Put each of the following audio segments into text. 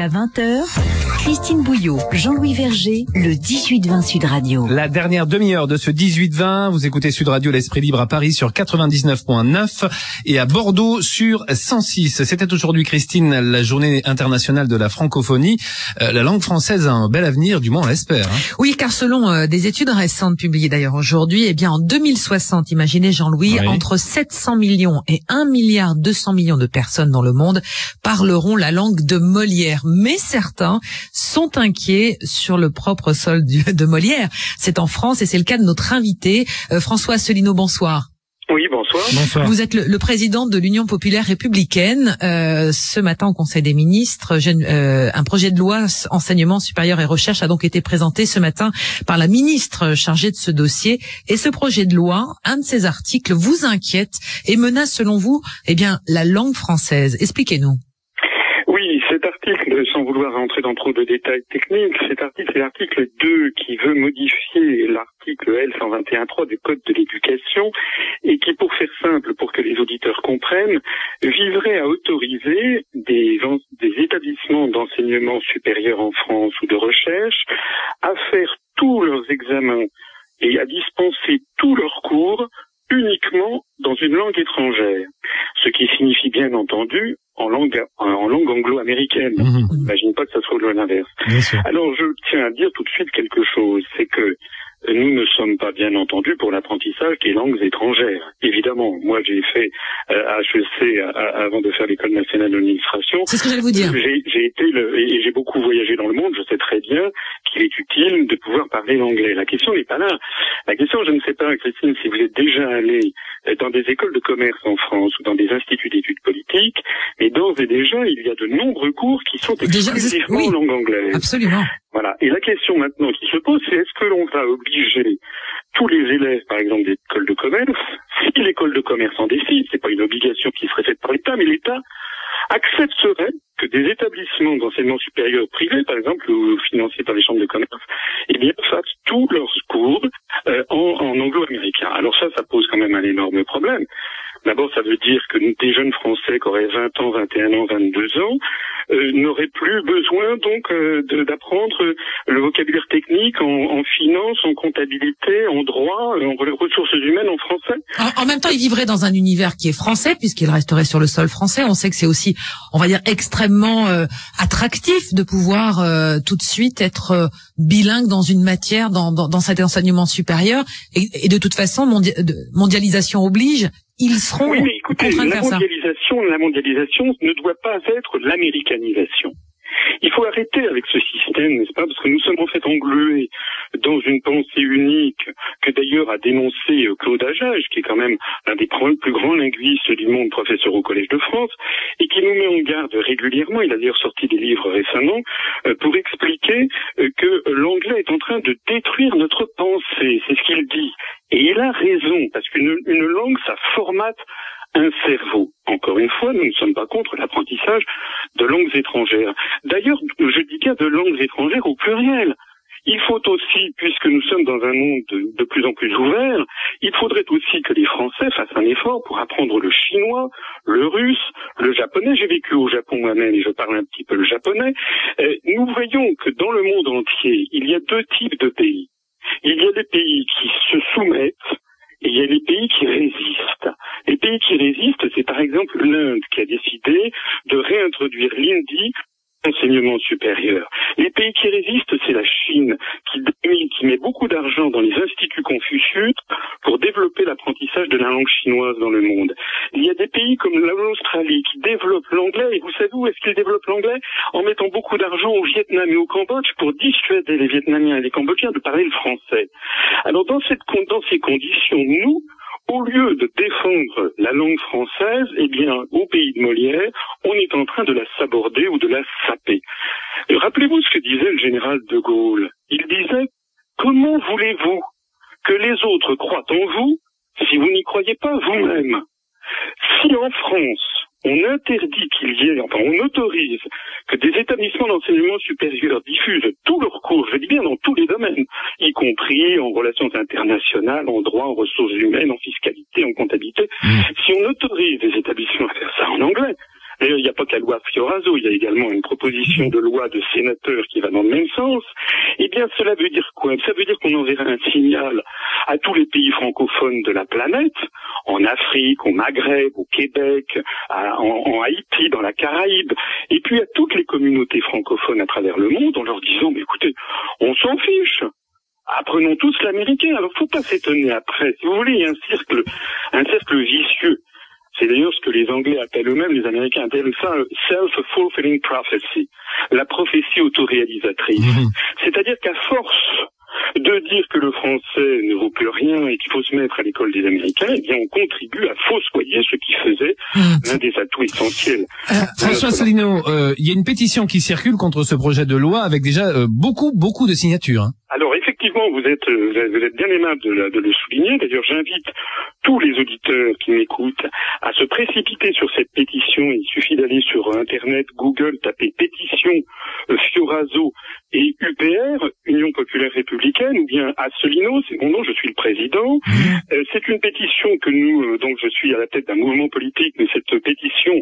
Jusqu'à 20h, Christine Bouillot, Jean-Louis Verger, le 18-20 Sud Radio. La dernière demi-heure de ce 18-20, vous écoutez Sud Radio L'Esprit Libre à Paris sur 99.9 et à Bordeaux sur 106. C'était aujourd'hui, Christine, la journée internationale de la francophonie. Euh, la langue française a un bel avenir, du moins on l'espère. Hein. Oui, car selon euh, des études récentes publiées d'ailleurs aujourd'hui, eh bien en 2060, imaginez Jean-Louis, Oui. entre 700 millions et 1 milliard 200 millions de personnes dans le monde parleront la langue de Molière. Mais certains sont inquiets sur le propre sol du- de Molière. C'est en France et c'est le cas de notre invité, euh, François Asselineau. Bonsoir. Oui, bonsoir. Bonsoir. Vous êtes le, le président de l'Union populaire républicaine. Euh, ce matin, au Conseil des ministres, je- euh, un projet de loi enseignement supérieur et recherche a donc été présenté ce matin par la ministre chargée de ce dossier. Et ce projet de loi, un de ses articles, vous inquiète et menace, selon vous, eh bien, la langue française. Expliquez-nous. Oui, cet article, sans vouloir rentrer dans trop de détails techniques, cet article, c'est l'article 2 qui veut modifier l'article L121.3 du Code de l'éducation et qui, pour faire simple, pour que les auditeurs comprennent, viserait à autoriser des, en- des établissements d'enseignement supérieur en France ou de recherche à faire tous leurs examens et à dispenser tous leurs cours uniquement dans une langue étrangère. Ce qui signifie bien entendu en langue, en langue anglo-américaine. Mhm, Ça soit l'inverse. bien sûr. Alors je tiens à dire tout de suite quelque chose, c'est que nous ne sommes pas bien entendu pour l'apprentissage des langues étrangères. Évidemment, moi j'ai fait euh, HEC à- à- avant de faire l'école nationale d'administration. C'est ce que j'allais vous dire. J'ai été le, et j'ai beaucoup voyagé dans le monde. Je sais très bien qu'il est utile de pouvoir parler l'anglais. La question n'est pas là. La question, je ne sais pas, Christine, si vous êtes déjà allé euh, dans des écoles de commerce en France ou dans des instituts d'études politiques, mais d'ores et déjà, il y a de nombreux cours qui sont Déjà, exclusivement oui. en langue anglaise. Absolument. Voilà. Et la question maintenant qui se pose, c'est est-ce que l'on va obliger tous les élèves, par exemple, des écoles de commerce, si l'école de commerce en décide, c'est pas une obligation qui serait faite par l'État, mais l'État accepterait que des établissements d'enseignement supérieur privés, par exemple, ou financés par les chambres de commerce, eh bien, fassent tous leurs cours euh, en, en anglo-américain. Alors ça, ça pose quand même un énorme problème. D'abord, ça veut dire que des jeunes Français qui auraient 20 ans, 21 ans, 22 ans, euh, n'auraient plus besoin donc euh, d'apprendre le vocabulaire technique en, en finance, en comptabilité, en droit, euh, en re- ressources humaines, en français. En, même temps, il vivrait dans un univers qui est français, puisqu'il resterait sur le sol français. On sait que c'est aussi, on va dire, extrêmement attractif de pouvoir tout de suite être bilingue dans une matière, dans, cet enseignement supérieur. Et, de toute façon, mondialisation oblige, ils seront Oui, mais écoutez, la mondialisation, la mondialisation ne doit pas être l'américanisation. Il faut arrêter avec ce système, n'est-ce pas? Parce que nous sommes en fait englués dans une pensée unique que d'ailleurs a dénoncé euh, Claude Agage, qui est quand même l'un des plus grands linguistes du monde, professeur au Collège de France, et qui nous met en garde régulièrement. Il a d'ailleurs sorti des livres récemment euh, pour expliquer euh, que l'anglais est en train de détruire notre pensée. C'est ce qu'il dit. Et il a raison, parce qu'une une langue, ça formate un cerveau. Encore une fois, nous ne sommes pas contre l'apprentissage de langues étrangères. D'ailleurs, je dis bien de langues étrangères au pluriel. Il faut aussi, puisque nous sommes dans un monde de, plus en plus ouvert, il faudrait aussi que les Français fassent un effort pour apprendre le chinois, le russe, le japonais. J'ai vécu au Japon moi-même et je parle un petit peu le japonais. Euh, nous voyons que dans le monde entier, il y a deux types de pays. Il y a des pays qui se soumettent et il y a des pays qui résistent. Les pays qui résistent, c'est par exemple l'Inde qui a décidé de réintroduire l'hindi enseignement supérieur. Les pays qui résistent, c'est la Chine, qui, met beaucoup d'argent dans les instituts Confucius pour développer l'apprentissage de la langue chinoise dans le monde. Il y a des pays comme l'Australie qui développent l'anglais, et vous savez où est-ce qu'ils développent l'anglais? En mettant beaucoup d'argent au Vietnam et au Cambodge pour dissuader les Vietnamiens et les Cambodgiens de parler le français. Alors dans, cette, dans ces conditions, nous, au lieu de défendre la langue française, eh bien, au pays de Molière, on est en train de la saborder ou de la saper. Rappelez-vous ce que disait le général de Gaulle. Il disait, comment voulez-vous que les autres croient en vous si vous n'y croyez pas vous-même? Si en France, on interdit qu'il y ait, enfin on autorise que des établissements d'enseignement supérieur diffusent tous leurs cours, je dis bien dans tous les domaines, y compris en relations internationales, en droit, en ressources humaines, en fiscalité, en comptabilité, si on autorise des établissements à faire ça en anglais, D'ailleurs, il n'y a pas qu'à loi Fioraso, il y a également une proposition de loi de sénateurs qui va dans le même sens. Eh bien, cela veut dire quoi? Ça veut dire qu'on enverra un signal à tous les pays francophones de la planète, en Afrique, au Maghreb, au Québec, en, Haïti, dans la Caraïbe, et puis à toutes les communautés francophones à travers le monde, en leur disant, mais écoutez, on s'en fiche. Apprenons tous l'américain. Alors, faut pas s'étonner après. Si vous voulez, il y a un cercle, un cercle vicieux. C'est d'ailleurs ce que les Anglais appellent eux-mêmes, les Américains appellent ça self-fulfilling prophecy, la prophétie autoréalisatrice. Mhm. C'est-à-dire qu'à force de dire que le français ne vaut plus rien et qu'il faut se mettre à l'école des Américains, eh bien on contribue à fossoyer ce qui faisait mhm. l'un des atouts essentiels. Euh, François Asselineau, euh, il y a une pétition qui circule contre ce projet de loi avec déjà euh, beaucoup, beaucoup de signatures. Hein. Alors effectivement, vous êtes, vous êtes bien aimable de, de le souligner. D'ailleurs, j'invite tous les auditeurs qui m'écoutent à se précipiter sur cette pétition. Il suffit d'aller sur Internet, Google, taper pétition Fioraso et UPR, Union populaire républicaine, ou bien Asselineau, c'est mon nom, je suis le président. Mmh. Euh, c'est une pétition que nous, euh, donc je suis à la tête d'un mouvement politique, mais cette pétition,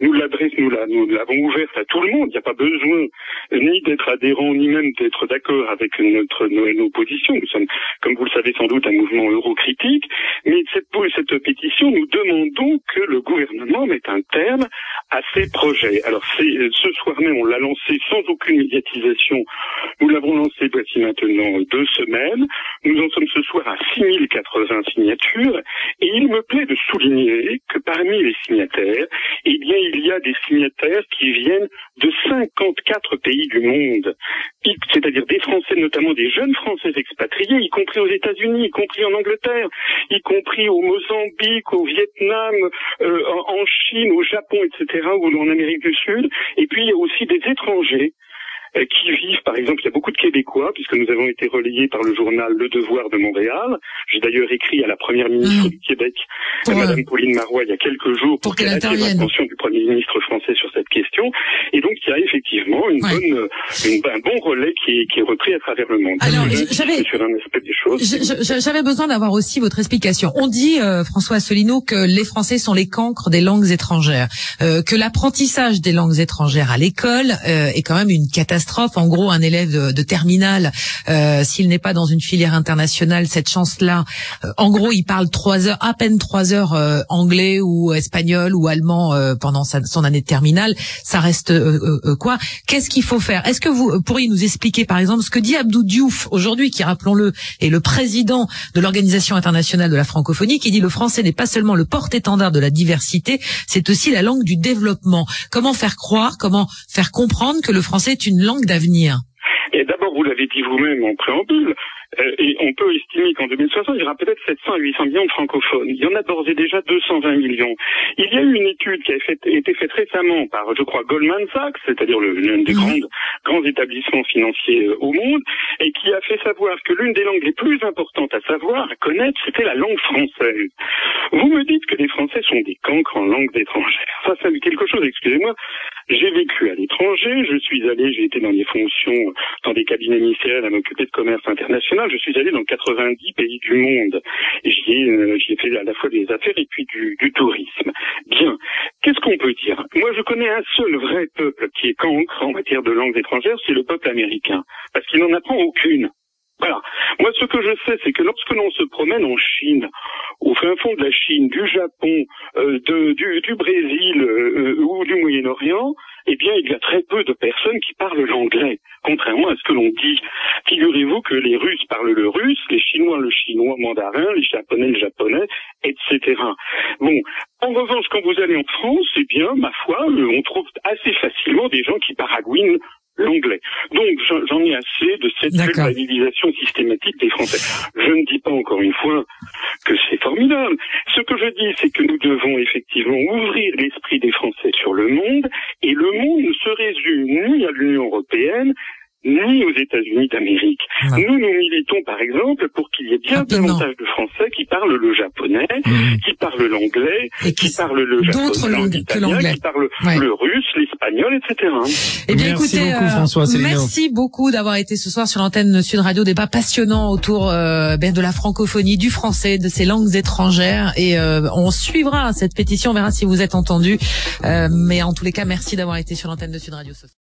nous l'adresse, nous l'avons ouverte à tout le monde. Il n'y a pas besoin ni d'être adhérent, ni même d'être d'accord avec notre nos, nos, positions. Nous sommes, comme vous le savez sans doute, un mouvement eurocritique. Mais cette, cette pétition, nous demandons que le gouvernement mette un terme à ces projets. Alors c'est ce soir même, on l'a lancé sans aucune médiatisation nous l'avons lancé voici maintenant deux semaines. Nous en sommes ce soir à 6080 signatures et il me plaît de souligner que parmi les signataires, eh bien, il y a des signataires qui viennent de 54 pays du monde, c'est-à-dire des Français, notamment des jeunes Français expatriés, y compris aux États-Unis, y compris en Angleterre, y compris au Mozambique, au Vietnam, euh, en Chine, au Japon, etc., ou en Amérique du Sud. Et puis il y a aussi des étrangers qui vivent, par exemple, il y a beaucoup de Québécois, puisque nous avons été relayés par le journal Le Devoir de Montréal. J'ai d'ailleurs écrit à la première ministre mmh. du Québec, pour, Madame Pauline Marois, il y a quelques jours, pour, qu'elle attire l'attention du Premier ministre français sur cette question. Et donc, il y a effectivement une bonne, une, un bon relais qui est, qui est repris à travers le monde. Alors, j'avais, sur un aspect des choses. J'avais besoin d'avoir aussi votre explication. On dit, euh, François Asselineau, que les Français sont les cancres des langues étrangères, euh, que l'apprentissage des langues étrangères à l'école euh, est quand même une catastrophe en gros, un élève de, terminale, euh, s'il n'est pas dans une filière internationale, cette chance-là, euh, en gros, il parle trois heures, à peine trois heures euh, anglais ou espagnol ou allemand pendant son année de terminale. Ça reste quoi? Qu'est-ce qu'il faut faire? Est-ce que vous pourriez nous expliquer, par exemple, ce que dit Abdou Diouf aujourd'hui, qui rappelons-le est le président de l'Organisation internationale de la francophonie, qui dit le français n'est pas seulement le porte-étendard de la diversité, c'est aussi la langue du développement. Comment faire croire, comment faire comprendre que le français est une langue d'avenir et d'abord, vous l'avez dit vous-même en préambule, euh, et on peut estimer qu'en 2060, il y aura peut-être 700 à 800 millions de francophones. Il y en a d'ores et déjà 220 millions. Il y a eu une étude qui a été faite récemment par, je crois, Goldman Sachs, c'est-à-dire l'un des grands établissements financiers euh, au monde, et qui a fait savoir que l'une des langues les plus importantes à savoir, à connaître, c'était la langue française. Vous me dites que les Français sont des cancres en langues étrangères. Ça, c'est quelque chose, excusez-moi. J'ai vécu à l'étranger, je suis allé, j'ai été dans des fonctions, dans des cabinets ministériels à m'occuper de commerce international, je suis allé dans 90 pays du monde. J'y ai, euh, ai fait à la fois des affaires et puis du, du tourisme. Bien, qu'est-ce qu'on peut dire? Moi, je connais un seul vrai peuple qui est cancre en matière de langues étrangères, c'est le peuple américain, parce qu'il n'en apprend aucune. Voilà. Moi, ce que je sais, c'est que lorsque l'on se promène en Chine, au fin fond de la Chine, du Japon, euh, de, du, du, Brésil euh, Moyen-Orient, eh bien, il y a très peu de personnes qui parlent l'anglais, contrairement à ce que l'on dit. Figurez-vous que les Russes parlent le russe, les Chinois le chinois mandarin, les Japonais le japonais, etc. Bon, en revanche, quand vous allez en France, eh bien, ma foi, on trouve assez facilement des gens qui paragouinent l'anglais. Donc j'en ai assez de cette culpabilisation systématique des Français. Je ne dis pas encore une fois que c'est formidable. Ce que je dis, c'est que nous devons effectivement ouvrir l'esprit des Français sur le monde, et le monde ne se résume ni à l'Union européenne, ni aux États-Unis d'Amérique. Nous, nous militons par exemple pour qu'il y ait bien davantage de Français qui parlent le japonais, mmh. qui parlent l'anglais, qui, parlent le japonais, qui parlent le russe, l'espagnol, etc. Eh bien, merci écoutez, beaucoup, euh, François merci beaucoup d'avoir été ce soir sur l'antenne Sud Radio, débat passionnant autour euh, ben, de la francophonie, du français, de ces langues étrangères, et euh, on suivra cette pétition, on verra si vous êtes entendu. mais en tous les cas, merci d'avoir été sur l'antenne de Sud Radio. Ce soir.